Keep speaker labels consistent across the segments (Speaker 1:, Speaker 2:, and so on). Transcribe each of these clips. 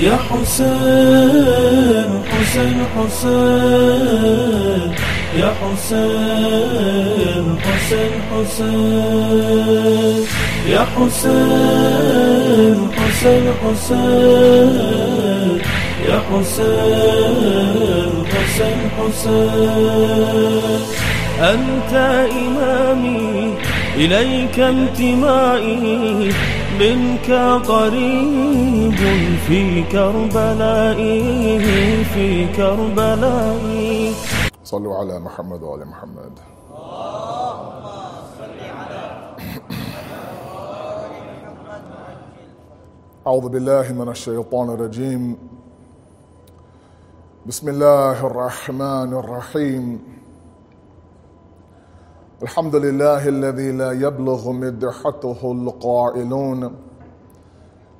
Speaker 1: يا حسين حسين حسين. يا حسين حسين حسين. يا حسين حسين حسين. يا حسين حسين حسين. أنت إمامي إليك انتمائي. منك قريب في كربلائي في كربلائي.
Speaker 2: صلوا على محمد وآل محمد. أعوذ بالله من الشيطان الرجيم. بسم الله الرحمن الرحيم. الحمد لله الذي لا يبلغ مدحته القائلون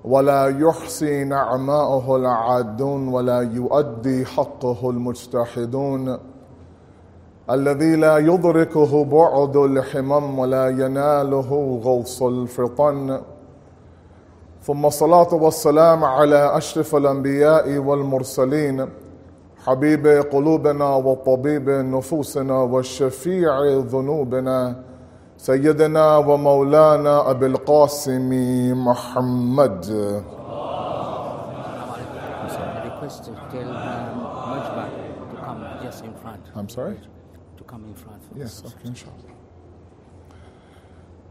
Speaker 2: ولا يحصي نعماءه العادون ولا يؤدي حقه المجتحدون الذي لا يدركه بعد الحمم ولا يناله غوص الفطن ثم الصلاة والسلام على أشرف الأنبياء والمرسلين حبيب قلوبنا وطبيب نفوسنا والشفيع ذنوبنا سيدنا ومولانا أبي القاسم محمد
Speaker 3: um.
Speaker 2: I'm sorry?
Speaker 3: To come in front.
Speaker 2: Yes, okay, inshallah.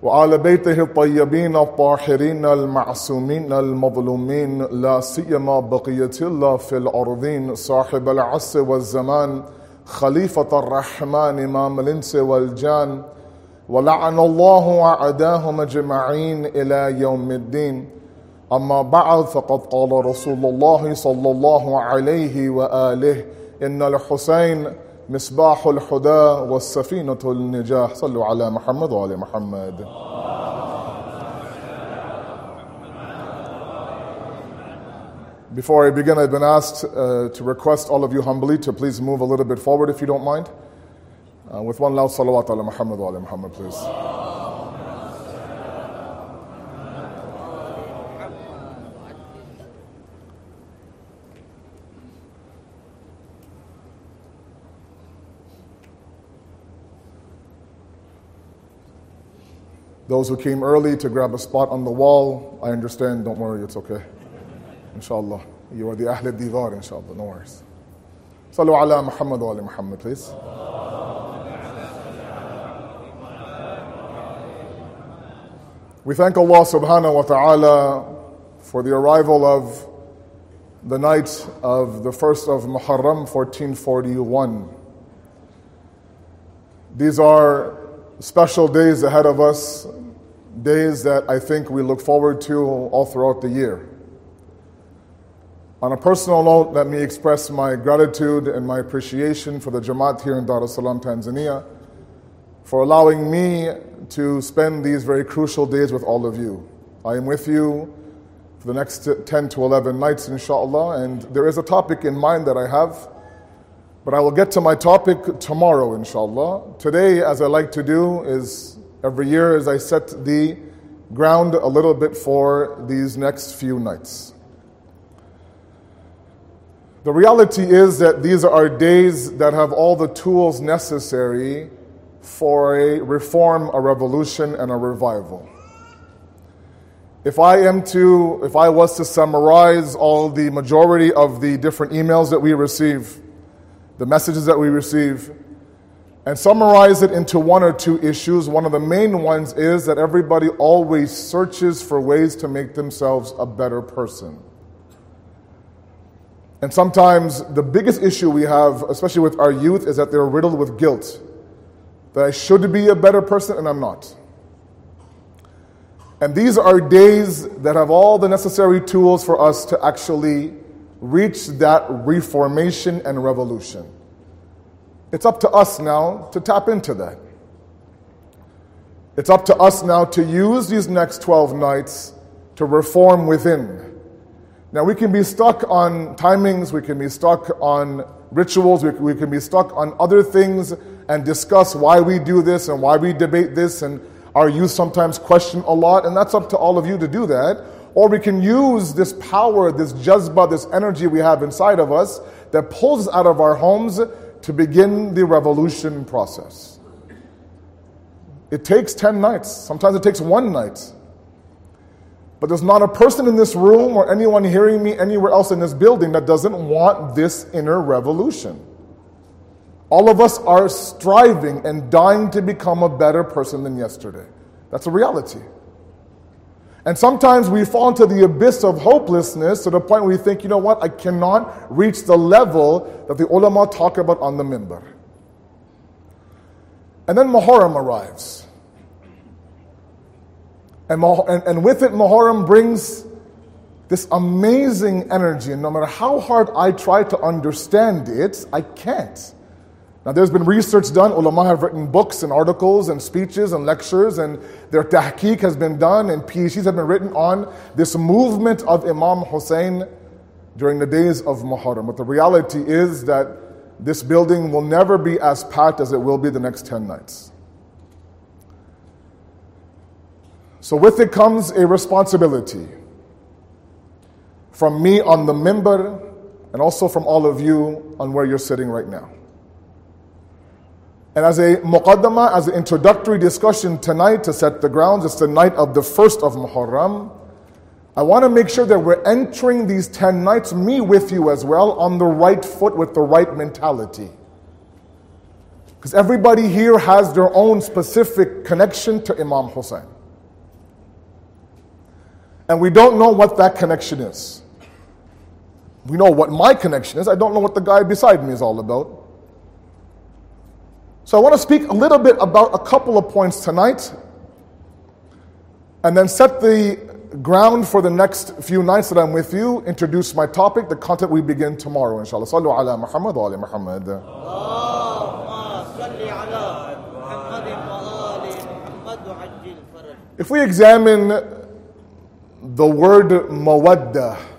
Speaker 2: وآل بيته الطيبين الطاهرين المعصومين المظلومين لا سيما بقية الله في الأرضين صاحب العصر والزمان خليفة الرحمن إمام الإنس والجان ولعن الله أعداهم أجمعين إلى يوم الدين. أما بعد فقد قال رسول الله صلى الله عليه وآله إن الحسين مصباح الهدى والسفينة النجاح صلوا على محمد وآل محمد Before I begin, I've been asked uh, to request all of you humbly to please move a little bit forward if you don't mind. Uh, with one loud salawat ala Muhammad wa ala Muhammad, please. Those who came early to grab a spot on the wall, I understand. Don't worry, it's okay. Inshallah. You are the Ahl Divar, inshallah. No worries. Sallu ala Muhammad wa ali Muhammad, please. We thank Allah subhanahu wa ta'ala for the arrival of the night of the first of Muharram 1441. These are special days ahead of us, days that I think we look forward to all throughout the year. On a personal note, let me express my gratitude and my appreciation for the Jamaat here in Dar es Salaam, Tanzania, for allowing me to spend these very crucial days with all of you. I am with you for the next 10 to 11 nights, inshallah, and there is a topic in mind that I have, but I will get to my topic tomorrow, inshallah. Today, as I like to do, is every year as I set the ground a little bit for these next few nights. The reality is that these are days that have all the tools necessary for a reform, a revolution, and a revival. If I am to, if I was to summarize all the majority of the different emails that we receive, the messages that we receive, and summarize it into one or two issues, one of the main ones is that everybody always searches for ways to make themselves a better person. And sometimes the biggest issue we have, especially with our youth, is that they're riddled with guilt. That I should be a better person and I'm not. And these are days that have all the necessary tools for us to actually reach that reformation and revolution. It's up to us now to tap into that. It's up to us now to use these next 12 nights to reform within. Now, we can be stuck on timings, we can be stuck on rituals, we, we can be stuck on other things and discuss why we do this and why we debate this, and our youth sometimes question a lot, and that's up to all of you to do that. Or we can use this power, this jazba, this energy we have inside of us that pulls us out of our homes to begin the revolution process. It takes 10 nights, sometimes it takes one night. But there's not a person in this room or anyone hearing me anywhere else in this building that doesn't want this inner revolution. All of us are striving and dying to become a better person than yesterday. That's a reality. And sometimes we fall into the abyss of hopelessness to the point where we think, you know what, I cannot reach the level that the ulama talk about on the minbar. And then Muharram arrives. And, and, and with it, Muharram brings this amazing energy. And no matter how hard I try to understand it, I can't. Now, there's been research done. Ulama have written books and articles and speeches and lectures, and their tahqiq has been done, and PhDs have been written on this movement of Imam Hussein during the days of Muharram. But the reality is that this building will never be as packed as it will be the next 10 nights. So, with it comes a responsibility from me on the minbar and also from all of you on where you're sitting right now. And as a muqaddama, as an introductory discussion tonight to set the grounds, it's the night of the first of Muharram. I want to make sure that we're entering these 10 nights, me with you as well, on the right foot with the right mentality. Because everybody here has their own specific connection to Imam Hussein. And we don't know what that connection is. We know what my connection is. I don't know what the guy beside me is all about. So I want to speak a little bit about a couple of points tonight and then set the ground for the next few nights that I'm with you, introduce my topic, the content we begin tomorrow, inshallah. Sallu ala Muhammad wa ali Muhammad. If we examine the word mawadda.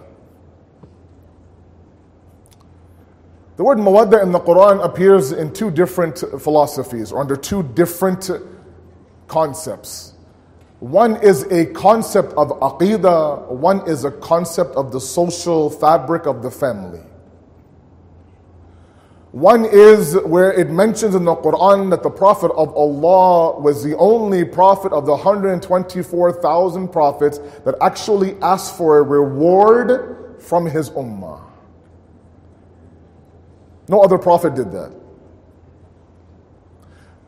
Speaker 2: The word mawadda in the Quran appears in two different philosophies or under two different concepts. One is a concept of aqidah, one is a concept of the social fabric of the family. One is where it mentions in the Quran that the Prophet of Allah was the only Prophet of the 124,000 prophets that actually asked for a reward from his Ummah. No other Prophet did that.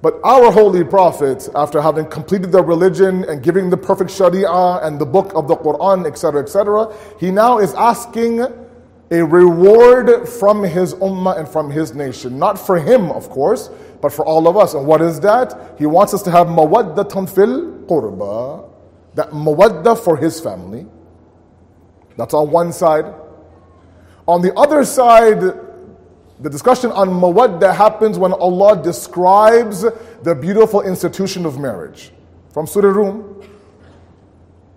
Speaker 2: But our Holy Prophet, after having completed the religion and giving the perfect Sharia and the book of the Quran, etc., etc., he now is asking a reward from his ummah and from his nation. Not for him, of course, but for all of us. And what is that? He wants us to have mawaddatun fil qurba. That mawadda for his family. That's on one side. On the other side, the discussion on mawadda happens when Allah describes the beautiful institution of marriage. From Surah Rum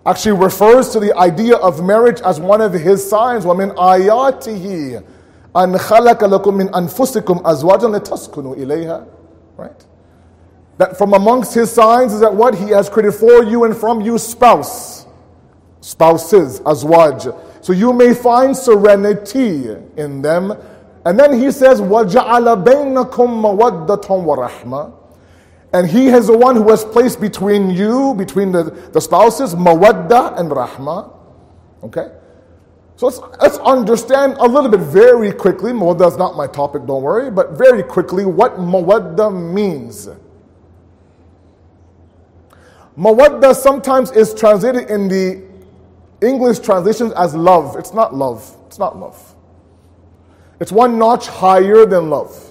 Speaker 2: actually refers to the idea of marriage as one of his signs. وَمِنْ آيَاتِهِ أَنْ خَلَقَ لَكُم مِّنْ أَنفُسِكُمْ أَزْوَاجًا لِتَسْكُنُوا إِلَيْهَا Right? That from amongst his signs is that what he has created for you and from you spouse. Spouses, azwaj. So you may find serenity in them. And then he says, وَجَعَلَ بَيْنَكُمْ مَوَدَّةً وَرَحْمَةً and he is the one who has placed between you, between the, the spouses, mawadda and rahma. Okay? So let's, let's understand a little bit very quickly. Mawadda is not my topic, don't worry, but very quickly what mawadda means. Mawadda sometimes is translated in the English translations as love. It's not love. It's not love. It's one notch higher than love.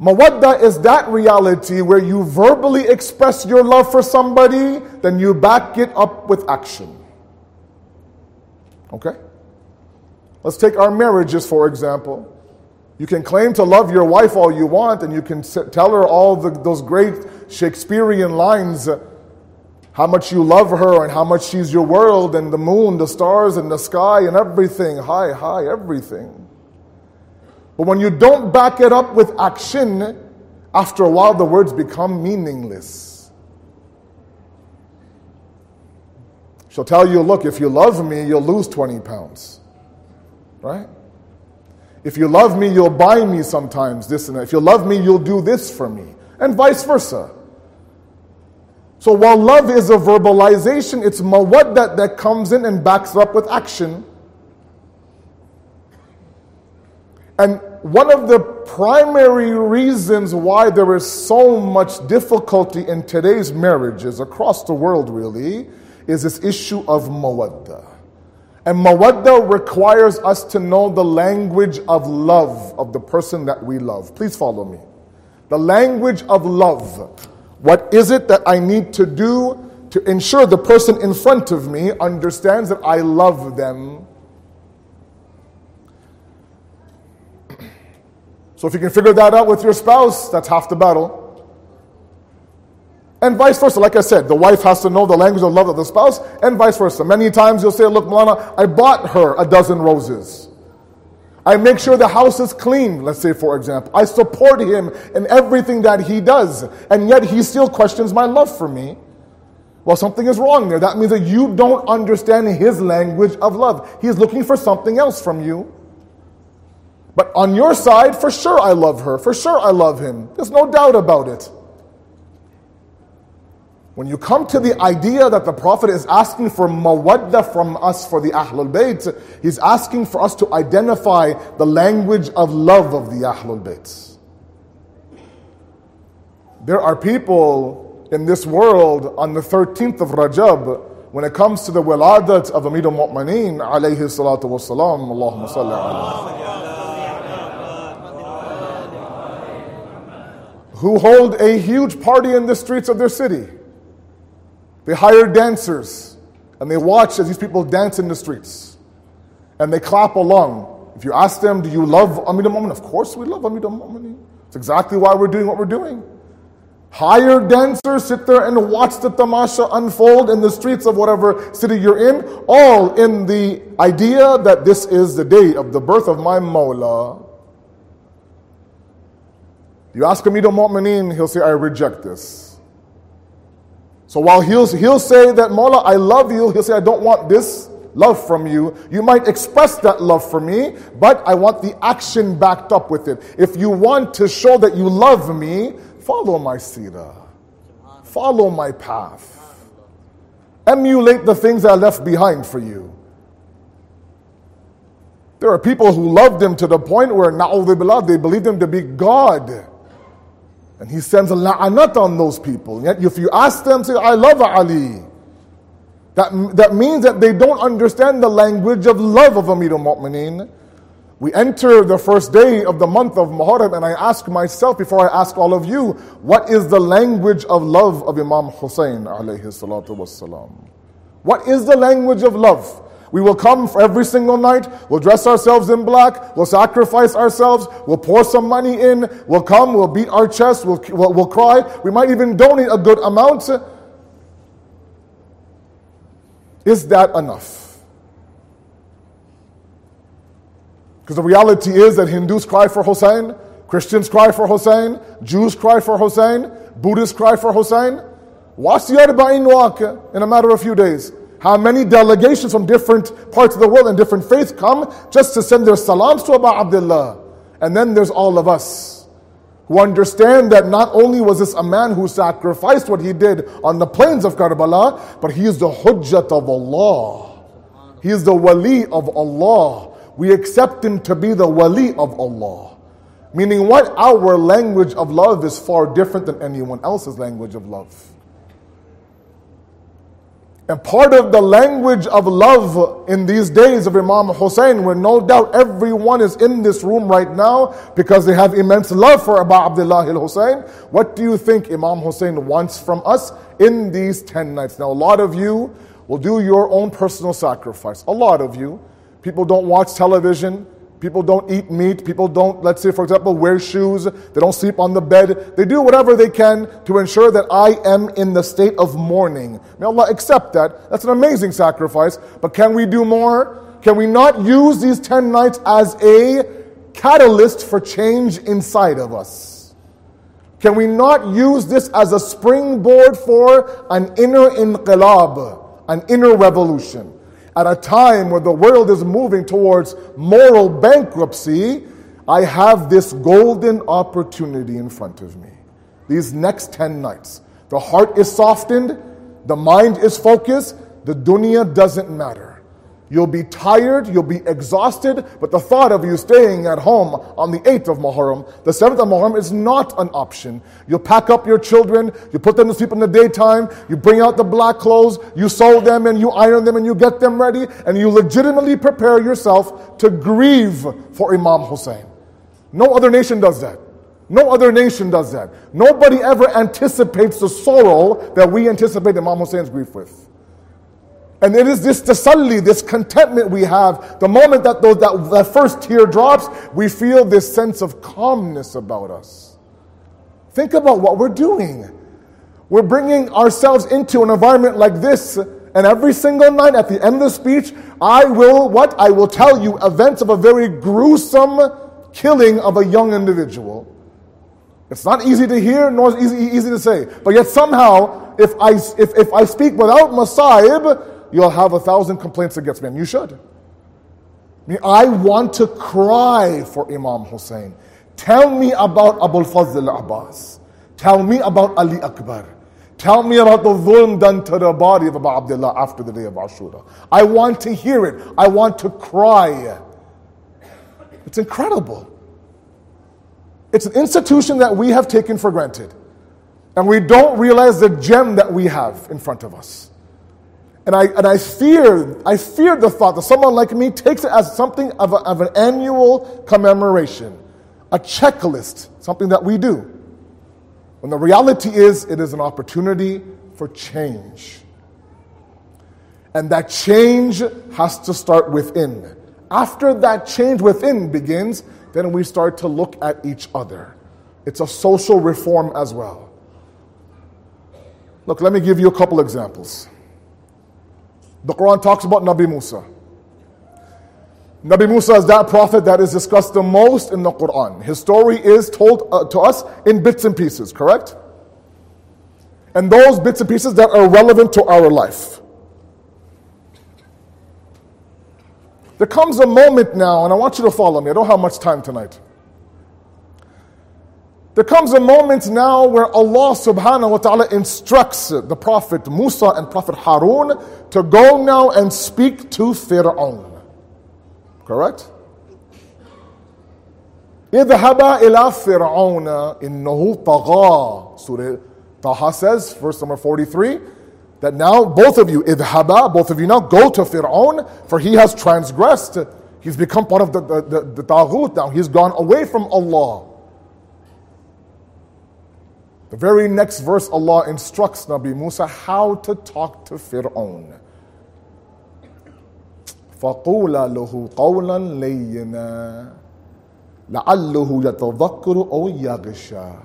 Speaker 2: Mawadda is that reality where you verbally express your love for somebody, then you back it up with action. Okay? Let's take our marriages, for example. You can claim to love your wife all you want, and you can tell her all the, those great Shakespearean lines how much you love her and how much she's your world and the moon, the stars, and the sky, and everything. High, high, everything. But when you don't back it up with action, after a while the words become meaningless. She'll tell you, look, if you love me, you'll lose 20 pounds. Right? If you love me, you'll buy me sometimes this and that. If you love me, you'll do this for me. And vice versa. So while love is a verbalization, it's mawadda that comes in and backs up with action. And one of the primary reasons why there is so much difficulty in today's marriages across the world, really, is this issue of mawadda. And mawadda requires us to know the language of love of the person that we love. Please follow me. The language of love. What is it that I need to do to ensure the person in front of me understands that I love them? So if you can figure that out with your spouse, that's half the battle. And vice versa. Like I said, the wife has to know the language of love of the spouse, and vice versa. Many times you'll say, Look, Maulana, I bought her a dozen roses. I make sure the house is clean, let's say, for example. I support him in everything that he does, and yet he still questions my love for me. Well, something is wrong there. That means that you don't understand his language of love. He's looking for something else from you. But on your side, for sure I love her. For sure I love him. There's no doubt about it. When you come to the idea that the Prophet is asking for mawadda from us for the Ahlul Bayt, he's asking for us to identify the language of love of the Ahlul Bayt. There are people in this world on the 13th of Rajab, when it comes to the wiladat of Amir al-Mu'mineen, alayhi salatu wasalam, Allahumma salli who hold a huge party in the streets of their city. They hire dancers and they watch as these people dance in the streets. And they clap along. If you ask them, Do you love Amir al Of course we love Amir al It's exactly why we're doing what we're doing. Hire dancers, sit there and watch the tamasha unfold in the streets of whatever city you're in, all in the idea that this is the day of the birth of my Mawla. You ask Amir al he'll say, I reject this. So while he'll, he'll say that, Mawla, I love you, he'll say, I don't want this love from you. You might express that love for me, but I want the action backed up with it. If you want to show that you love me, follow my seerah, follow my path, emulate the things I left behind for you. There are people who love them to the point where, na'udhu they believe them to be God. And he sends a la'anat on those people. Yet if you ask them, say, I love Ali. That, that means that they don't understand the language of love of Amir al-Mu'mineen. We enter the first day of the month of Muharram and I ask myself before I ask all of you, what is the language of love of Imam Hussein alayhi salatu? What is the language of love? We will come for every single night. We'll dress ourselves in black. We'll sacrifice ourselves. We'll pour some money in. We'll come. We'll beat our chest. We'll, we'll, we'll cry. We might even donate a good amount. Is that enough? Because the reality is that Hindus cry for Hussein, Christians cry for Hussein, Jews cry for Hussein, Buddhists cry for Hussein. Watch the Arba'in walk in a matter of a few days. How many delegations from different parts of the world and different faiths come just to send their salams to Abu Abdullah. And then there's all of us who understand that not only was this a man who sacrificed what he did on the plains of Karbala, but he is the hujjat of Allah. He is the wali of Allah. We accept him to be the wali of Allah. Meaning what? Our language of love is far different than anyone else's language of love. And part of the language of love in these days of Imam Hussein, where no doubt everyone is in this room right now because they have immense love for Abu Abdullah al Hussein. What do you think Imam Hussein wants from us in these 10 nights? Now, a lot of you will do your own personal sacrifice. A lot of you. People don't watch television. People don't eat meat. People don't, let's say, for example, wear shoes. They don't sleep on the bed. They do whatever they can to ensure that I am in the state of mourning. May Allah accept that. That's an amazing sacrifice. But can we do more? Can we not use these 10 nights as a catalyst for change inside of us? Can we not use this as a springboard for an inner inqilab? an inner revolution. At a time where the world is moving towards moral bankruptcy, I have this golden opportunity in front of me. These next 10 nights. The heart is softened, the mind is focused, the dunya doesn't matter. You'll be tired, you'll be exhausted, but the thought of you staying at home on the 8th of Muharram, the 7th of Muharram is not an option. You pack up your children, you put them to sleep in the daytime, you bring out the black clothes, you sew them and you iron them and you get them ready, and you legitimately prepare yourself to grieve for Imam Hussein. No other nation does that. No other nation does that. Nobody ever anticipates the sorrow that we anticipate Imam Hussein's grief with. And it is this tasalli, this contentment we have. The moment that, those, that that first tear drops, we feel this sense of calmness about us. Think about what we're doing. We're bringing ourselves into an environment like this, and every single night at the end of the speech, I will what? I will tell you events of a very gruesome killing of a young individual. It's not easy to hear, nor is easy, easy to say. But yet somehow, if I, if, if I speak without masa'ib, you'll have a thousand complaints against me, and you should. I, mean, I want to cry for Imam Hussein. Tell me about Abu Fazl Abbas. Tell me about Ali Akbar. Tell me about the dhulm done to the body of Abu Abdullah after the day of Ashura. I want to hear it. I want to cry. It's incredible. It's an institution that we have taken for granted. And we don't realize the gem that we have in front of us. And I, and I fear, I fear the thought that someone like me takes it as something of, a, of an annual commemoration, a checklist, something that we do. When the reality is, it is an opportunity for change. And that change has to start within. After that change within begins, then we start to look at each other. It's a social reform as well. Look, let me give you a couple examples. The Quran talks about Nabi Musa. Nabi Musa is that prophet that is discussed the most in the Quran. His story is told uh, to us in bits and pieces, correct? And those bits and pieces that are relevant to our life. There comes a moment now, and I want you to follow me. I don't have much time tonight. There comes a moment now where Allah subhanahu wa ta'ala instructs the Prophet Musa and Prophet Harun to go now and speak to Fir'aun. Correct? اذهبا إلى فرعون إنه طغى Surah Taha says, verse number 43, that now both of you, idhaba, both of you now go to Fir'aun, for he has transgressed. He's become part of the, the, the, the taghut now. He's gone away from Allah. The very next verse, Allah instructs Nabi Musa how to talk to Fir'aun. فَقُولَ لَهُ قَوْلًا لَيِّنًا لَعَلُّهُ يَتَذَكَّرُ أَوْ يَغْشَى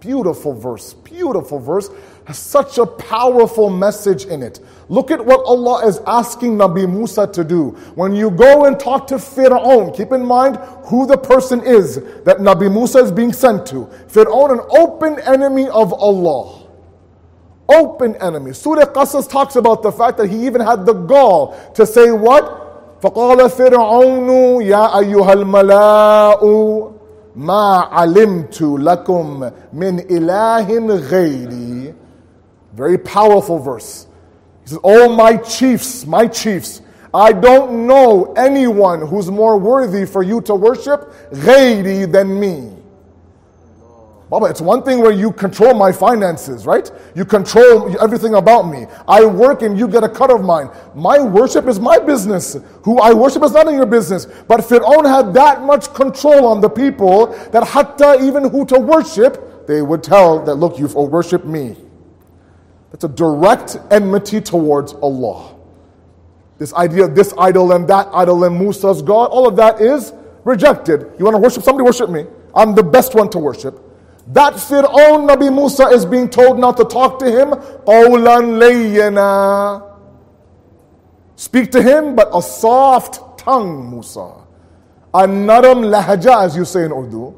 Speaker 2: Beautiful verse, beautiful verse. Has such a powerful message in it. Look at what Allah is asking Nabi Musa to do. When you go and talk to Fir'aun, keep in mind who the person is that Nabi Musa is being sent to. Fir'aun, an open enemy of Allah. Open enemy. Surah Qasas talks about the fact that he even had the gall to say what? فقال فرعون يا أيها الملاء ما علمت لكم من إله غيري Very powerful verse. He says, Oh my chiefs, my chiefs, I don't know anyone who's more worthy for you to worship غيري than me. Baba, it's one thing where you control my finances, right? You control everything about me. I work and you get a cut of mine. My worship is my business. Who I worship is not in your business. But Fir'aun had that much control on the people that hatta even who to worship, they would tell that, look, you've worshipped me. That's a direct enmity towards Allah. This idea of this idol and that idol and Musa's God, all of that is rejected. You want to worship somebody, worship me. I'm the best one to worship. That Fir'aun, Nabi Musa is being told not to talk to him. قَوْلًا لَيَّنًا Speak to him, but a soft tongue, Musa. A naram lahaja, as you say in Urdu.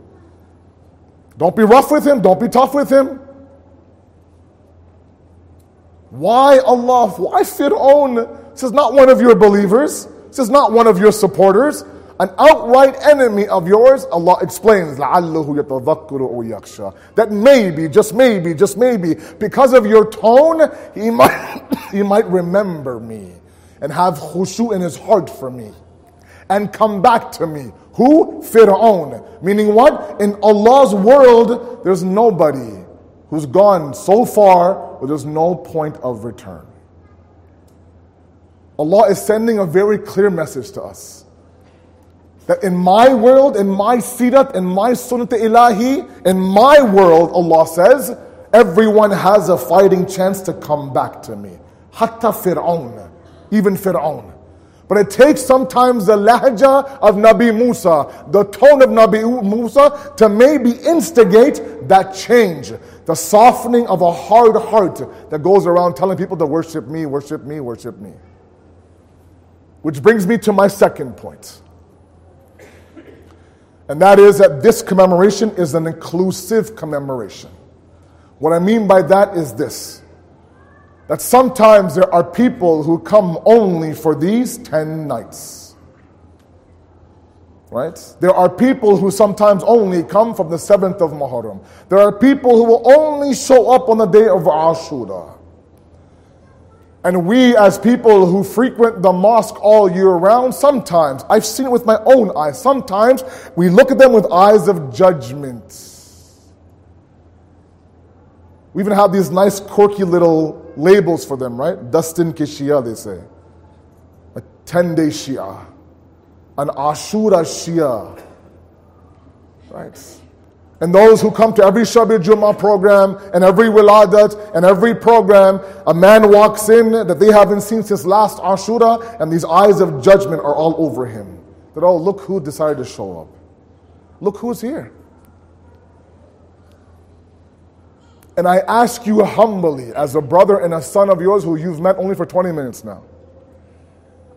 Speaker 2: Don't be rough with him, don't be tough with him. Why Allah? Why Fir'aun? This is not one of your believers. This is not one of your supporters. An outright enemy of yours, Allah explains, that maybe, just maybe, just maybe, because of your tone, he might, he might remember me and have khushu in his heart for me and come back to me. Who? Fir'aun. Meaning what? In Allah's world, there's nobody who's gone so far where there's no point of return. Allah is sending a very clear message to us. That in my world, in my sirat, in my sunnat ilahi, in my world, Allah says, everyone has a fighting chance to come back to me. Hatta Fir'aun, even Fir'aun. But it takes sometimes the lahja of Nabi Musa, the tone of Nabi Musa, to maybe instigate that change, the softening of a hard heart that goes around telling people to worship me, worship me, worship me. Which brings me to my second point. And that is that this commemoration is an inclusive commemoration. What I mean by that is this that sometimes there are people who come only for these 10 nights. Right? There are people who sometimes only come from the 7th of Muharram. There are people who will only show up on the day of Ashura. And we, as people who frequent the mosque all year round, sometimes, I've seen it with my own eyes, sometimes we look at them with eyes of judgment. We even have these nice, quirky little labels for them, right? Dustin Kishia, they say. A 10 day Shia. An Ashura Shia. Right? And those who come to every Shabi Jummah program and every Wiladat and every program, a man walks in that they haven't seen since last Ashura, and these eyes of judgment are all over him. That, oh, look who decided to show up. Look who's here. And I ask you humbly, as a brother and a son of yours who you've met only for 20 minutes now,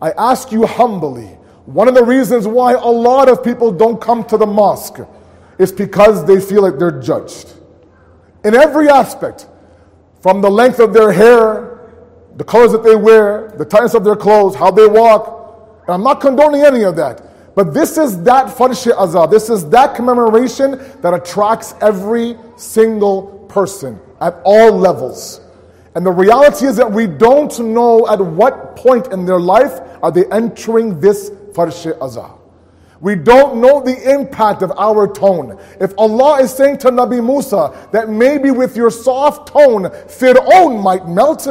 Speaker 2: I ask you humbly, one of the reasons why a lot of people don't come to the mosque is because they feel like they're judged. In every aspect, from the length of their hair, the colors that they wear, the tightness of their clothes, how they walk. And I'm not condoning any of that. But this is that Farsh Azah. This is that commemoration that attracts every single person at all levels. And the reality is that we don't know at what point in their life are they entering this Farsh. We don't know the impact of our tone. If Allah is saying to Nabi Musa that maybe with your soft tone, Fir'aun might melt,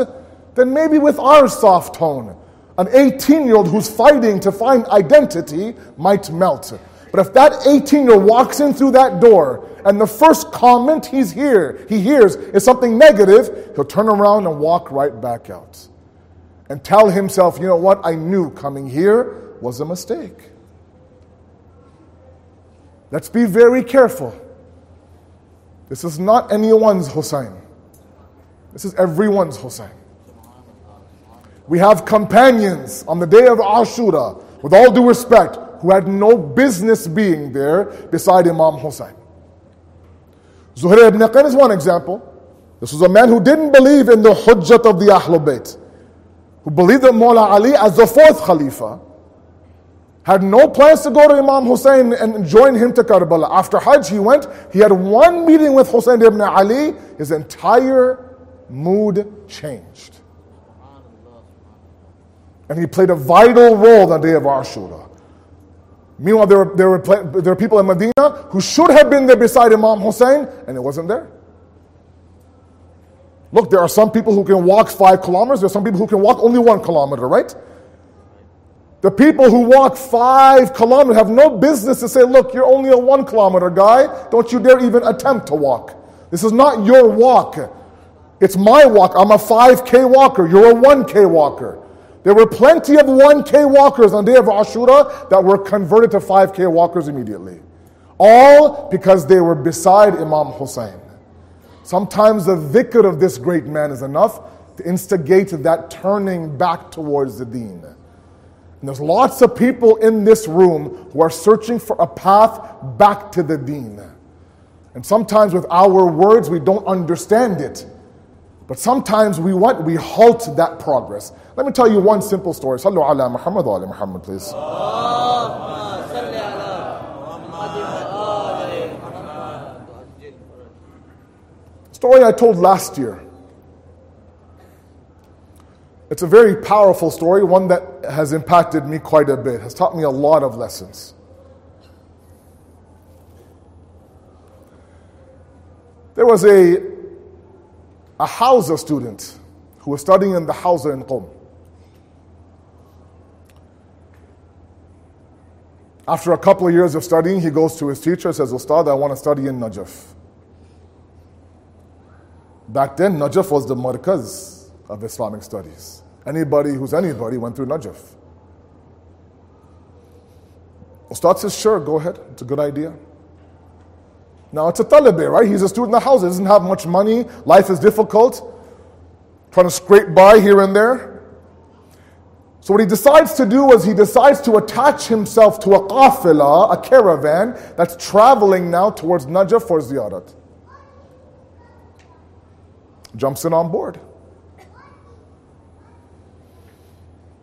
Speaker 2: then maybe with our soft tone, an 18 year old who's fighting to find identity might melt. But if that 18 year old walks in through that door and the first comment he's here, he hears is something negative, he'll turn around and walk right back out. And tell himself, you know what, I knew coming here was a mistake. Let's be very careful. This is not anyone's Hussein. This is everyone's Hussein. We have companions on the day of Ashura, with all due respect, who had no business being there beside Imam Hussein. Zuhair ibn Qayn is one example. This was a man who didn't believe in the Hujjat of the Ahlul Bayt, who believed in Mawla Ali as the fourth Khalifa had no plans to go to Imam Hussein and join him to Karbala. After Hajj, he went. He had one meeting with Hussein ibn Ali. His entire mood changed. And he played a vital role on the day of Ashura. Meanwhile, there were, there, were, there were people in Medina who should have been there beside Imam Hussein, and it wasn't there. Look, there are some people who can walk five kilometers, there are some people who can walk only one kilometer, right? The people who walk five kilometers have no business to say, Look, you're only a one kilometer guy. Don't you dare even attempt to walk. This is not your walk. It's my walk. I'm a 5K walker. You're a 1K walker. There were plenty of 1K walkers on the day of Ashura that were converted to 5K walkers immediately. All because they were beside Imam Hussein. Sometimes the dhikr of this great man is enough to instigate that turning back towards the deen. And there's lots of people in this room who are searching for a path back to the deen. And sometimes with our words, we don't understand it. But sometimes we want, We halt that progress. Let me tell you one simple story. Sallu ala Muhammad ala Muhammad, please. Story I told last year. It's a very powerful story, one that has impacted me quite a bit, has taught me a lot of lessons. There was a, a hawza student who was studying in the hawza in Qom. After a couple of years of studying, he goes to his teacher and says, Ustad, I want to study in Najaf. Back then, Najaf was the markaz of Islamic studies. Anybody who's anybody went through Najaf. Ustad says, Sure, go ahead. It's a good idea. Now, it's a talabi, right? He's a student in the house. He doesn't have much money. Life is difficult. Trying to scrape by here and there. So what he decides to do is he decides to attach himself to a qafila, a caravan, that's traveling now towards Najaf for ziyarat. Jumps in on board.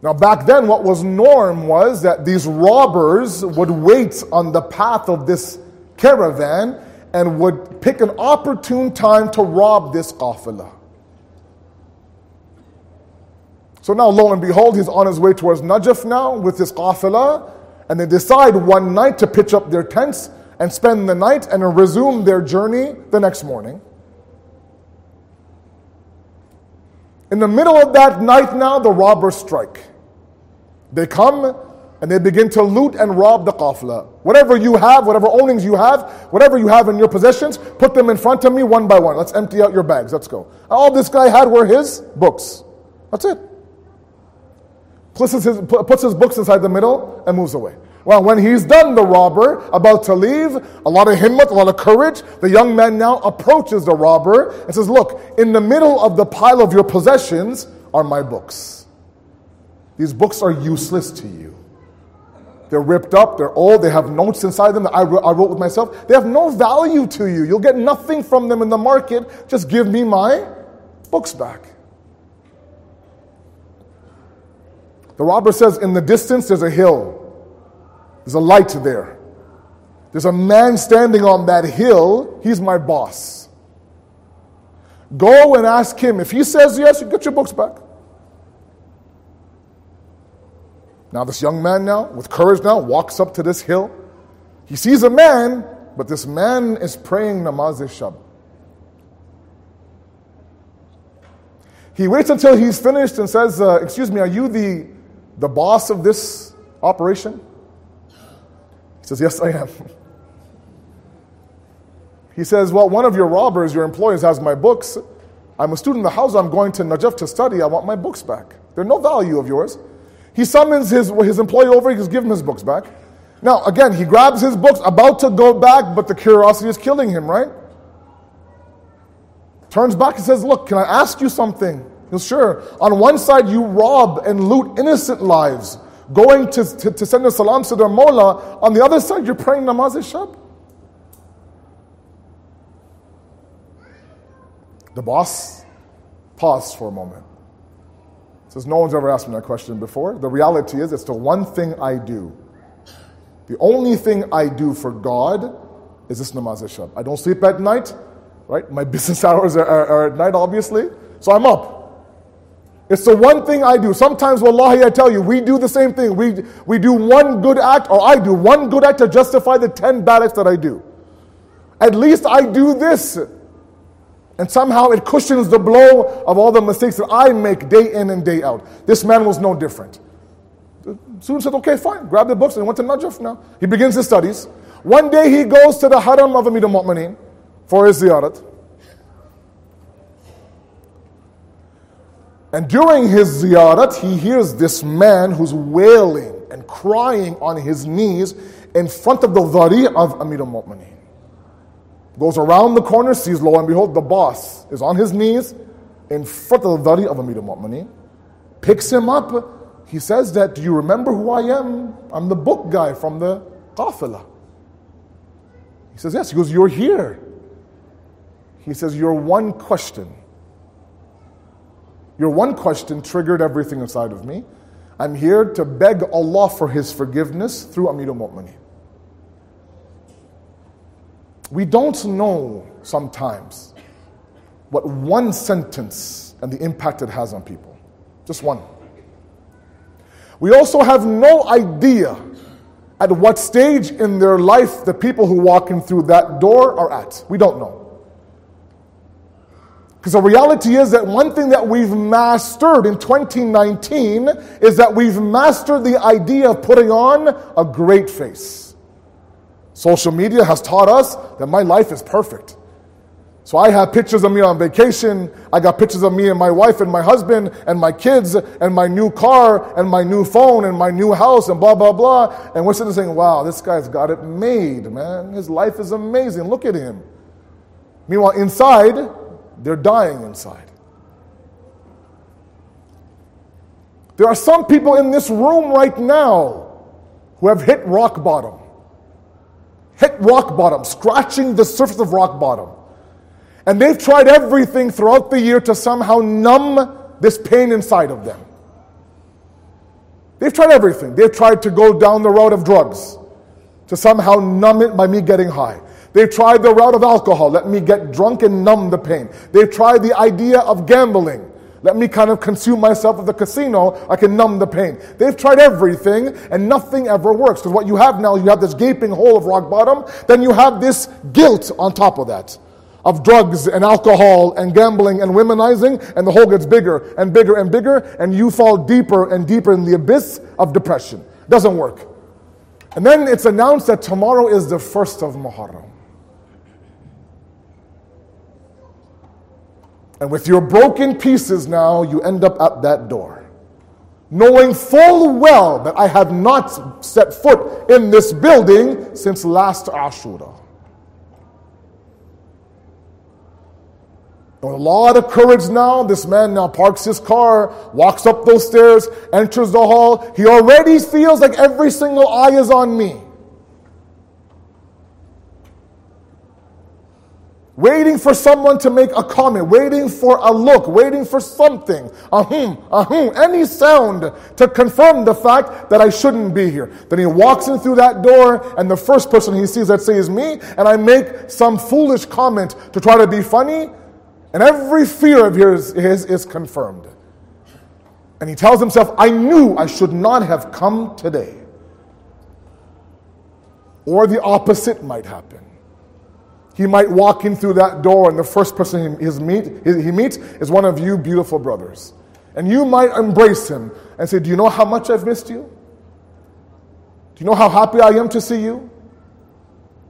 Speaker 2: Now, back then, what was norm was that these robbers would wait on the path of this caravan and would pick an opportune time to rob this qafila. So now, lo and behold, he's on his way towards Najaf now with his qafila, and they decide one night to pitch up their tents and spend the night and resume their journey the next morning. In the middle of that night now, the robbers strike. They come and they begin to loot and rob the qafla. Whatever you have, whatever ownings you have, whatever you have in your possessions, put them in front of me one by one. Let's empty out your bags. Let's go. All this guy had were his books. That's it. Puts his, puts his books inside the middle and moves away. Well, when he's done, the robber, about to leave, a lot of himmat, a lot of courage, the young man now approaches the robber and says, Look, in the middle of the pile of your possessions are my books. These books are useless to you. They're ripped up, they're old, they have notes inside them that I wrote, I wrote with myself. They have no value to you. You'll get nothing from them in the market. Just give me my books back. The robber says, In the distance, there's a hill. There's a light there. There's a man standing on that hill. He's my boss. Go and ask him. If he says yes, you get your books back. Now, this young man, now, with courage, now walks up to this hill. He sees a man, but this man is praying namaz shab. He waits until he's finished and says, uh, Excuse me, are you the, the boss of this operation? He says, Yes, I am. He says, Well, one of your robbers, your employees, has my books. I'm a student in the house. I'm going to Najaf to study. I want my books back. They're no value of yours. He summons his, his employee over, he just give him his books back. Now, again, he grabs his books, about to go back, but the curiosity is killing him, right? Turns back and says, Look, can I ask you something? He goes, Sure. On one side, you rob and loot innocent lives, going to, to, to send a salam to their mullah. On the other side, you're praying namaz shab. The boss paused for a moment. Says, no one's ever asked me that question before. The reality is, it's the one thing I do. The only thing I do for God is this namaz. I don't sleep at night, right? My business hours are, are, are, at night, obviously. So I'm up. It's the one thing I do. Sometimes, wallahi, I tell you, we do the same thing. We, we do one good act, or I do one good act to justify the 10 bad acts that I do. At least I do this. And somehow it cushions the blow of all the mistakes that I make day in and day out. This man was no different. The student said, okay, fine. Grab the books and went to Najaf now. He begins his studies. One day he goes to the haram of Amir al-Mu'mineen for his ziyarat. And during his ziyarat, he hears this man who's wailing and crying on his knees in front of the dhari of Amir al-Mu'mineen. Goes around the corner, sees lo and behold, the boss is on his knees in front of the dhari of Amir al-Mu'mineen. Picks him up. He says that, do you remember who I am? I'm the book guy from the qafila. He says, yes. He goes, you're here. He says, your one question Your one question triggered everything inside of me. I'm here to beg Allah for His forgiveness through Amirul Mu'mineen. We don't know sometimes what one sentence and the impact it has on people. Just one. We also have no idea at what stage in their life the people who walk in through that door are at. We don't know. Because the reality is that one thing that we've mastered in 2019 is that we've mastered the idea of putting on a great face. Social media has taught us that my life is perfect. So I have pictures of me on vacation. I got pictures of me and my wife and my husband and my kids and my new car and my new phone and my new house and blah, blah, blah. And we're sitting saying, wow, this guy's got it made, man. His life is amazing. Look at him. Meanwhile, inside, they're dying inside. There are some people in this room right now who have hit rock bottom. Hit rock bottom, scratching the surface of rock bottom. And they've tried everything throughout the year to somehow numb this pain inside of them. They've tried everything. They've tried to go down the road of drugs to somehow numb it by me getting high. They've tried the route of alcohol. Let me get drunk and numb the pain. They've tried the idea of gambling. Let me kind of consume myself at the casino. I can numb the pain. They've tried everything and nothing ever works. Because what you have now, you have this gaping hole of rock bottom. Then you have this guilt on top of that of drugs and alcohol and gambling and womanizing, and the hole gets bigger and bigger and bigger, and you fall deeper and deeper in the abyss of depression. Doesn't work. And then it's announced that tomorrow is the first of Muharram. And with your broken pieces now, you end up at that door. Knowing full well that I have not set foot in this building since last Ashura. With A lot of courage now. This man now parks his car, walks up those stairs, enters the hall. He already feels like every single eye is on me. Waiting for someone to make a comment, waiting for a look, waiting for something, a hmm, a hmm, any sound to confirm the fact that I shouldn't be here. Then he walks in through that door, and the first person he sees, let's say, is me, and I make some foolish comment to try to be funny, and every fear of his, his is confirmed. And he tells himself, I knew I should not have come today. Or the opposite might happen. He might walk in through that door, and the first person he, meet, he meets is one of you beautiful brothers. And you might embrace him and say, Do you know how much I've missed you? Do you know how happy I am to see you?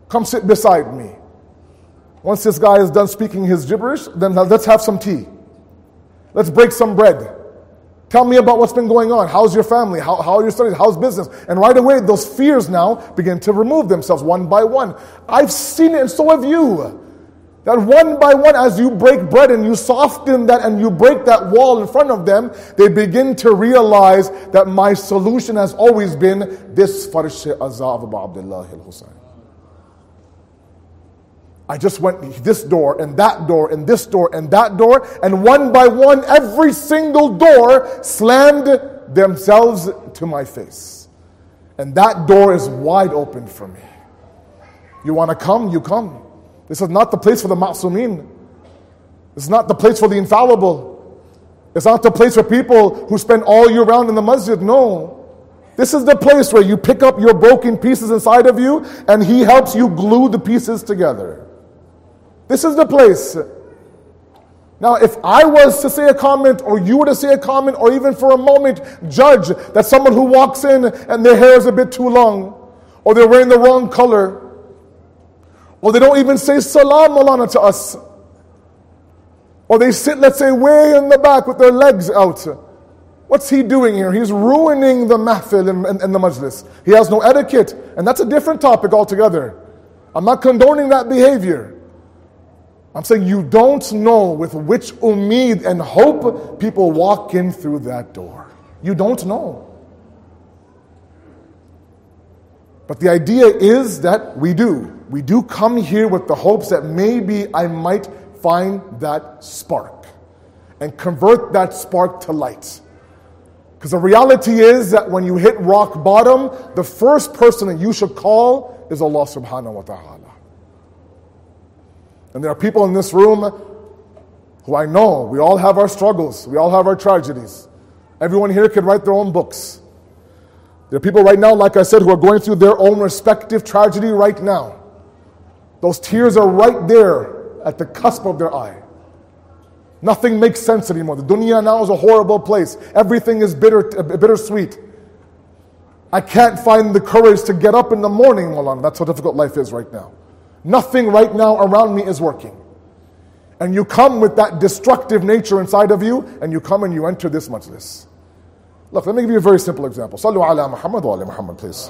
Speaker 2: Come sit beside me. Once this guy is done speaking his gibberish, then let's have some tea. Let's break some bread. Tell me about what's been going on. How's your family? How, how are your studies? How's business? And right away, those fears now begin to remove themselves one by one. I've seen it, and so have you. That one by one, as you break bread and you soften that and you break that wall in front of them, they begin to realize that my solution has always been this Farsh Azab Abdullah al Hussein. I just went this door and that door and this door and that door, and one by one, every single door slammed themselves to my face. And that door is wide open for me. You want to come? You come. This is not the place for the ma'sumin. Is not the place for the infallible. It's not the place for people who spend all year round in the masjid. No. This is the place where you pick up your broken pieces inside of you and He helps you glue the pieces together. This is the place. Now, if I was to say a comment, or you were to say a comment, or even for a moment judge that someone who walks in and their hair is a bit too long, or they're wearing the wrong color, or they don't even say salam alana to us, or they sit, let's say, way in the back with their legs out. What's he doing here? He's ruining the mahfil and the majlis. He has no etiquette, and that's a different topic altogether. I'm not condoning that behavior. I'm saying you don't know with which umid and hope people walk in through that door. You don't know. But the idea is that we do. We do come here with the hopes that maybe I might find that spark. and convert that spark to light. Because the reality is that when you hit rock bottom, the first person that you should call is Allah subhanahu wa ta'ala. And there are people in this room who I know, we all have our struggles, we all have our tragedies. Everyone here can write their own books. There are people right now, like I said, who are going through their own respective tragedy right now. Those tears are right there at the cusp of their eye. Nothing makes sense anymore. The dunya now is a horrible place. Everything is bitter, uh, bittersweet. I can't find the courage to get up in the morning, Maulana. That's how difficult life is right now. Nothing right now around me is working. And you come with that destructive nature inside of you, and you come and you enter this majlis. Look, let me give you a very simple example. Sallu ala Muhammad wa ala Muhammad, please.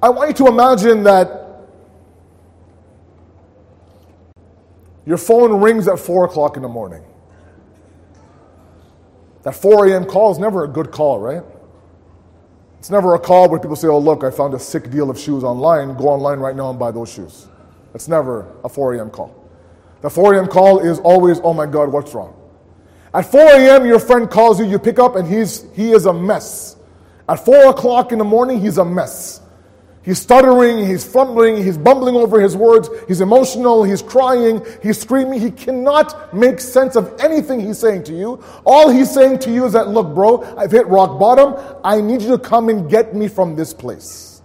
Speaker 2: I want you to imagine that your phone rings at 4 o'clock in the morning. That 4 a.m. call is never a good call, right? It's never a call where people say, Oh, look, I found a sick deal of shoes online. Go online right now and buy those shoes. It's never a 4 a.m. call. The 4 a.m. call is always, Oh my God, what's wrong? At 4 a.m., your friend calls you, you pick up, and he's, he is a mess. At 4 o'clock in the morning, he's a mess. He's stuttering, he's fumbling, he's bumbling over his words, he's emotional, he's crying, he's screaming. He cannot make sense of anything he's saying to you. All he's saying to you is that, look, bro, I've hit rock bottom. I need you to come and get me from this place.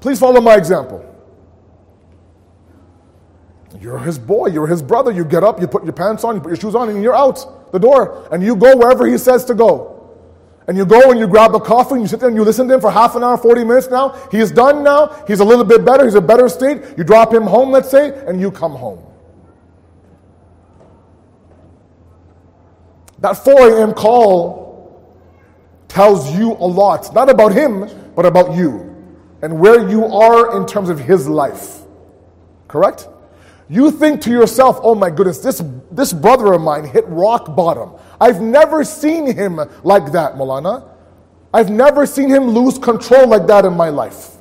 Speaker 2: Please follow my example. You're his boy, you're his brother. You get up, you put your pants on, you put your shoes on, and you're out the door, and you go wherever he says to go and you go and you grab a coffee and you sit there and you listen to him for half an hour, 40 minutes now. He's done now. He's a little bit better. He's a better state. You drop him home, let's say, and you come home. That 4 a.m. call tells you a lot, not about him, but about you and where you are in terms of his life. Correct? You think to yourself, oh my goodness, this, this brother of mine hit rock bottom. I've never seen him like that, Maulana. I've never seen him lose control like that in my life.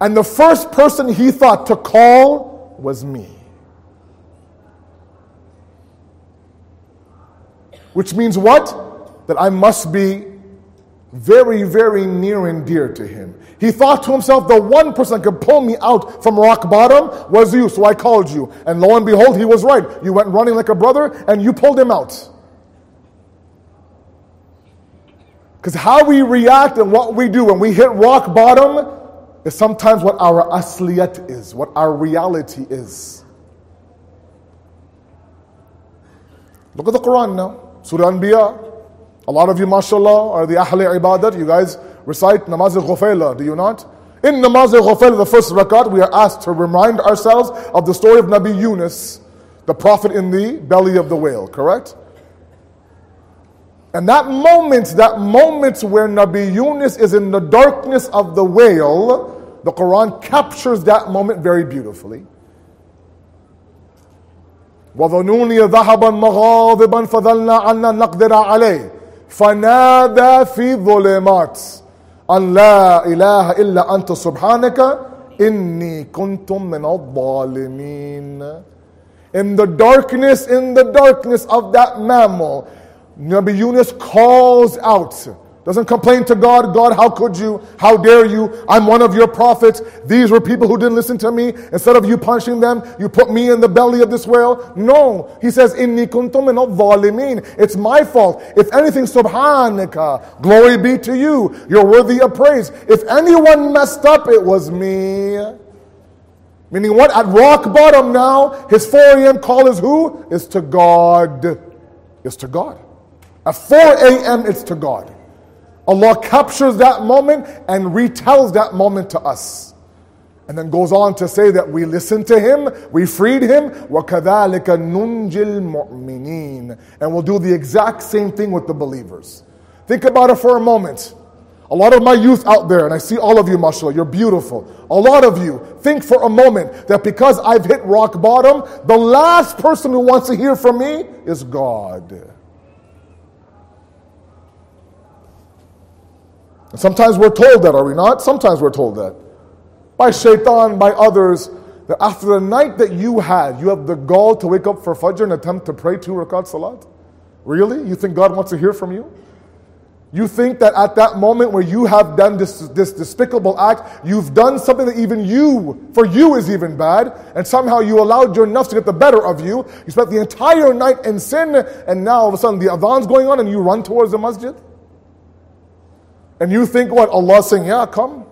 Speaker 2: And the first person he thought to call was me. Which means what? That I must be very, very near and dear to him. He thought to himself, the one person that could pull me out from rock bottom was you, so I called you. And lo and behold, he was right. You went running like a brother and you pulled him out. Because how we react and what we do when we hit rock bottom is sometimes what our asliyat is, what our reality is. Look at the Quran now. Surah Anbiya. A lot of you, mashallah, are the Ahli Ibadat. You guys recite Namaz al do you not? In Namaz al the first rakat, we are asked to remind ourselves of the story of Nabi Yunus, the prophet in the belly of the whale, correct? And that moment, that moment where Nabi Yunus is in the darkness of the whale, the Quran captures that moment very beautifully. وظنوني ذهبا مغاضبا فظلنا عنا نقدر عليه فنادى في ظلمات أن لا إله إلا أنت سبحانك إني كنت من الظالمين In the darkness, in the darkness of that mammal, Nabi Yunus calls out. Doesn't complain to God, God, how could you? How dare you? I'm one of your prophets. These were people who didn't listen to me. Instead of you punishing them, you put me in the belly of this whale. No. He says, Inni kuntum min It's my fault. If anything, subhanaka, glory be to you. You're worthy of praise. If anyone messed up, it was me. Meaning what? At rock bottom now, his 4 a.m. call is who? Is to God. Is to God. At 4 a.m., it's to God. Allah captures that moment and retells that moment to us. And then goes on to say that we listened to him, we freed him, وَكَذَلِكَ نُنْجِ الْمُؤْمِنِينَ And we'll do the exact same thing with the believers. Think about it for a moment. A lot of my youth out there, and I see all of you, mashallah, you're beautiful. A lot of you, think for a moment that because I've hit rock bottom, the last person who wants to hear from me is God. And sometimes we're told that, are we not? Sometimes we're told that. By shaitan, by others, that after the night that you had, you have the gall to wake up for Fajr and attempt to pray two rakat salat? Really? You think God wants to hear from you? You think that at that moment where you have done this, this despicable act, you've done something that even you, for you, is even bad, and somehow you allowed your nafs to get the better of you. You spent the entire night in sin, and now all of a sudden the adhan's going on and you run towards the masjid? And you think what? Allah saying, yeah, come.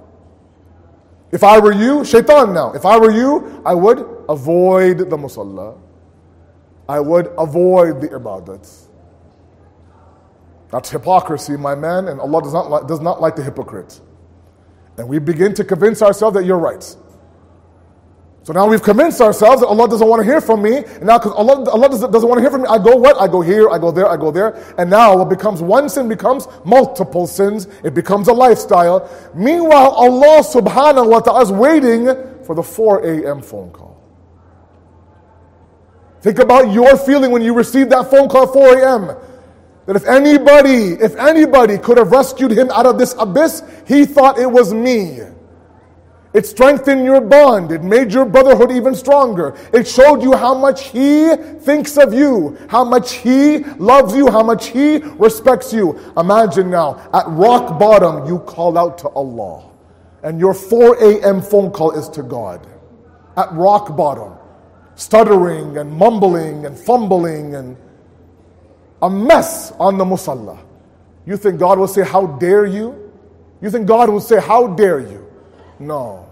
Speaker 2: If I were you, shaitan now, if I were you, I would avoid the musalla. I would avoid the ibadats. That's hypocrisy, my man, and Allah does not, like, does not like the hypocrite. And we begin to convince ourselves that you're right. So now we've convinced ourselves that Allah doesn't want to hear from me. And now, because Allah, Allah doesn't, doesn't want to hear from me, I go what? I go here, I go there, I go there. And now what becomes one sin becomes multiple sins. It becomes a lifestyle. Meanwhile, Allah subhanahu wa ta'ala is waiting for the 4 a.m. phone call. Think about your feeling when you received that phone call at 4 a.m. That if anybody, if anybody could have rescued him out of this abyss, he thought it was me. It strengthened your bond. It made your brotherhood even stronger. It showed you how much He thinks of you, how much He loves you, how much He respects you. Imagine now, at rock bottom, you call out to Allah. And your 4 a.m. phone call is to God. At rock bottom, stuttering and mumbling and fumbling and a mess on the musalla. You think God will say, How dare you? You think God will say, How dare you? No.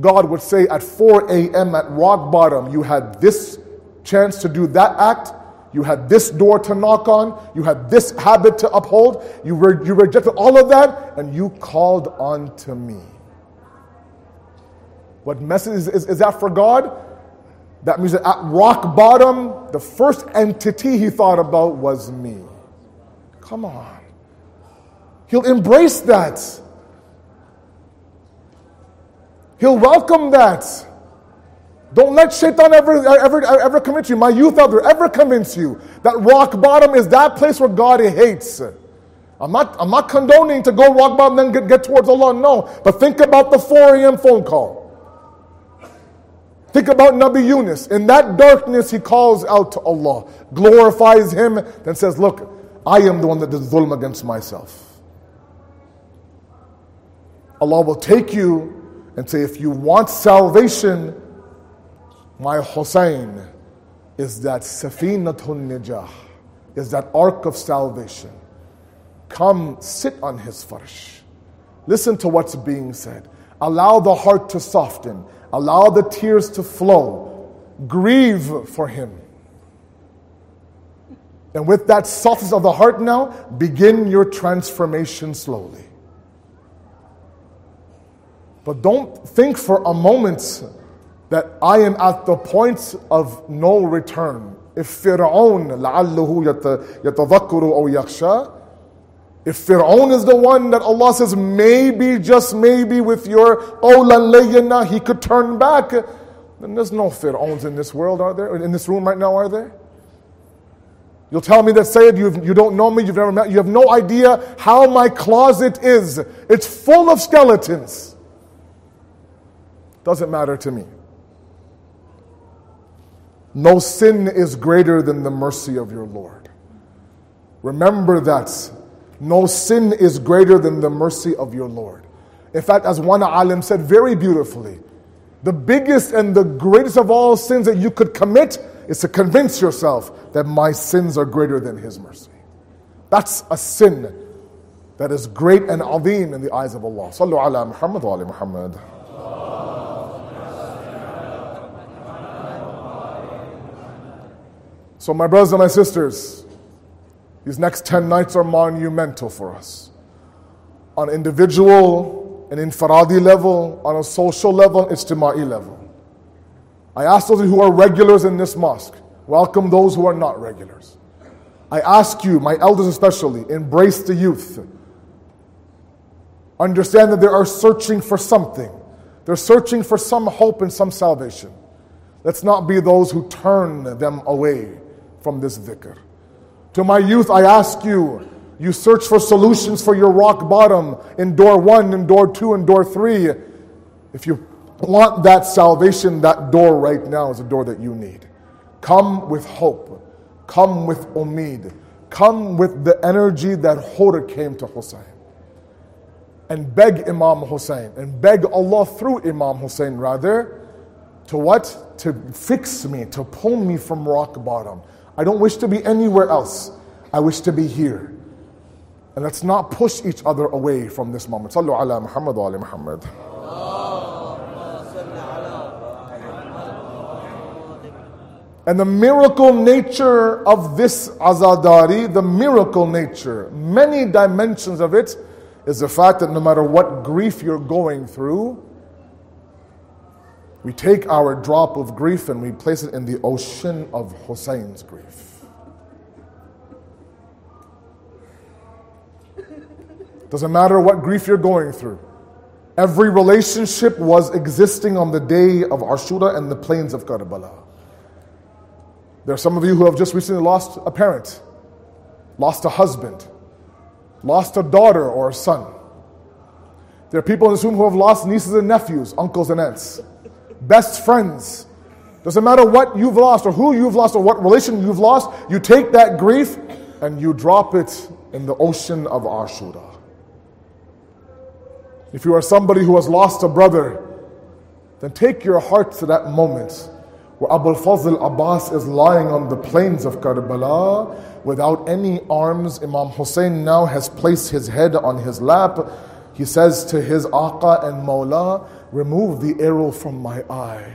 Speaker 2: God would say at 4 a.m. at rock bottom, you had this chance to do that act, you had this door to knock on, you had this habit to uphold, you, re- you rejected all of that, and you called on to me. What message is, is, is that for God? That means that at rock bottom, the first entity he thought about was me. Come on. He'll embrace that. He'll welcome that. Don't let shaitan ever, ever, ever convince you, my youth elder, ever convince you that rock bottom is that place where God hates. I'm not, I'm not condoning to go rock bottom and then get, get towards Allah, no. But think about the 4 a.m. phone call. Think about Nabi Yunus. In that darkness, he calls out to Allah, glorifies Him, then says, Look, I am the one that did zulm against myself. Allah will take you and say, If you want salvation, my Hussein is that Safinatun Nijah, is that ark of salvation. Come sit on his farsh. Listen to what's being said. Allow the heart to soften. Allow the tears to flow. Grieve for him. And with that softness of the heart now, begin your transformation slowly. But don't think for a moment that I am at the point of no return. If Fir'aun لعله يتذكر أو يخشى if Fir'aun is the one that Allah says, maybe, just maybe, with your awlan layyana, he could turn back, then there's no Fir'auns in this world, are there? In this room right now, are there? You'll tell me that, Sayyid, you've, you don't know me, you've never met, you have no idea how my closet is. It's full of skeletons. Doesn't matter to me. No sin is greater than the mercy of your Lord. Remember that no sin is greater than the mercy of your Lord. In fact, as one alim said very beautifully, the biggest and the greatest of all sins that you could commit is to convince yourself that my sins are greater than His mercy. That's a sin that is great and azim in the eyes of Allah. Sallu ala Muhammad wa Muhammad. So, my brothers and my sisters, these next 10 nights are monumental for us. On individual and infaradi level, on a social level, ijtima'i level. I ask those who are regulars in this mosque, welcome those who are not regulars. I ask you, my elders especially, embrace the youth. Understand that they are searching for something. They're searching for some hope and some salvation. Let's not be those who turn them away from this dhikr. To my youth, I ask you, You search for solutions for your rock bottom in door one, in door two, and door three. If you want that salvation, that door right now is a door that you need. Come with hope. Come with umid. Come with the energy that Hur came to Hussein. And beg Imam Hussein, and beg Allah through Imam Hussein rather, to what? To fix me, to pull me from rock bottom. I don't wish to be anywhere else. I wish to be here. And let's not push each other away from this moment. Sallu ala Muhammad wa ali Muhammad. And the miracle nature of this azadari, the miracle nature, many dimensions of it, is the fact that no matter what grief you're going through, we take our drop of grief and we place it in the ocean of Hussein's grief. Doesn't matter what grief you're going through. Every relationship was existing on the day of Ashura and the plains of Karbala. There are some of you who have just recently lost a parent, lost a husband, lost a daughter or a son. There are people in this room who have lost nieces and nephews, uncles and aunts, best friends. Doesn't matter what you've lost or who you've lost or what relation you've lost, you take that grief and you drop it in the ocean of Ashura. If you are somebody who has lost a brother, then take your heart to that moment where Abu Fazl Abbas is lying on the plains of Karbala without any arms. Imam Hussein now has placed his head on his lap. He says to his Aqa and Mawla, Remove the arrow from my eye,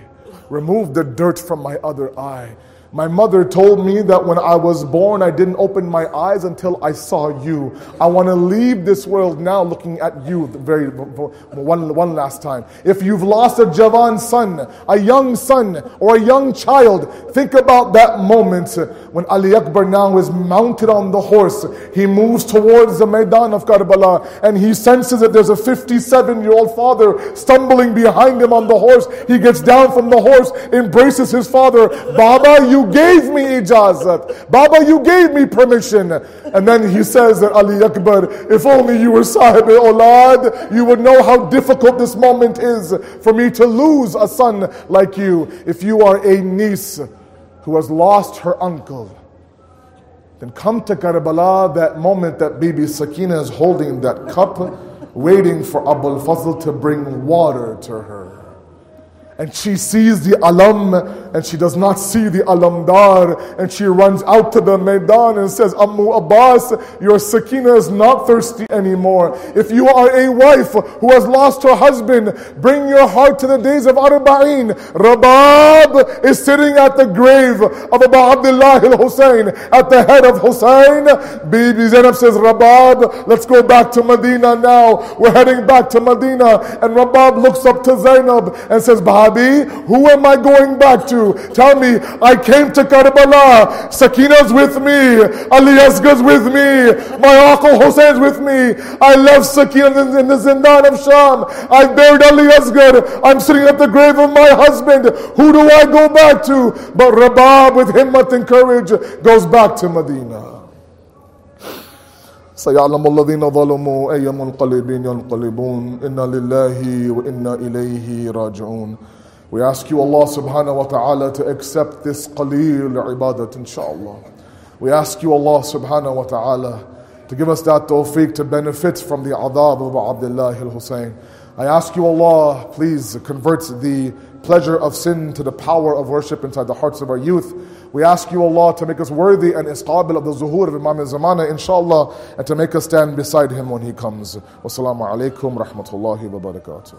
Speaker 2: remove the dirt from my other eye. My mother told me that when I was born, I didn't open my eyes until I saw you. I want to leave this world now looking at you very one, one last time. If you've lost a Javan son, a young son, or a young child, think about that moment when Ali Akbar now is mounted on the horse. He moves towards the Maidan of Karbala and he senses that there's a 57 year old father stumbling behind him on the horse. He gets down from the horse, embraces his father. Baba, you gave me ijazat. Baba, you gave me permission. And then he says that Ali Akbar, if only you were Sahib Olad, you would know how difficult this moment is for me to lose a son like you. If you are a niece who has lost her uncle, then come to Karbala, that moment that Bibi Sakina is holding that cup, waiting for Abul Fazl to bring water to her and she sees the alam and she does not see the alamdar and she runs out to the maidan and says Ammu Abbas your sakina is not thirsty anymore. If you are a wife who has lost her husband bring your heart to the days of Arba'in. Rabab is sitting at the grave of Abu Abdullah al-Hussein at the head of Hussein. Bibi Zainab says Rabab let's go back to Medina now. We're heading back to Medina. And Rabab looks up to Zainab and says who am I going back to? Tell me, I came to Karbala. Sakina's with me. Ali Asgar's with me. My uncle Hussein's with me. I left Sakina in the Zindan of Sham. I buried Ali Asgar. I'm sitting at the grave of my husband. Who do I go back to? But Rabab with himmat and courage goes back to Medina. سيعلم الذين ظلموا أي منقلبين ينقلبون إنا لله وإنا إليه راجعون We ask you, Allah subhanahu wa ta'ala, to accept this qaleel ibadat, inshallah. We ask you, Allah subhanahu wa ta'ala, to give us that tawfiq to benefit from the adab of Abdullah al Hussein. I ask you, Allah, please convert the pleasure of sin to the power of worship inside the hearts of our youth. We ask you, Allah, to make us worthy and isqabil of the zuhur of Imam Zamana, inshallah, and to make us stand beside him when he comes. Wassalamu alaikum rahmatullahi wa barakatuh.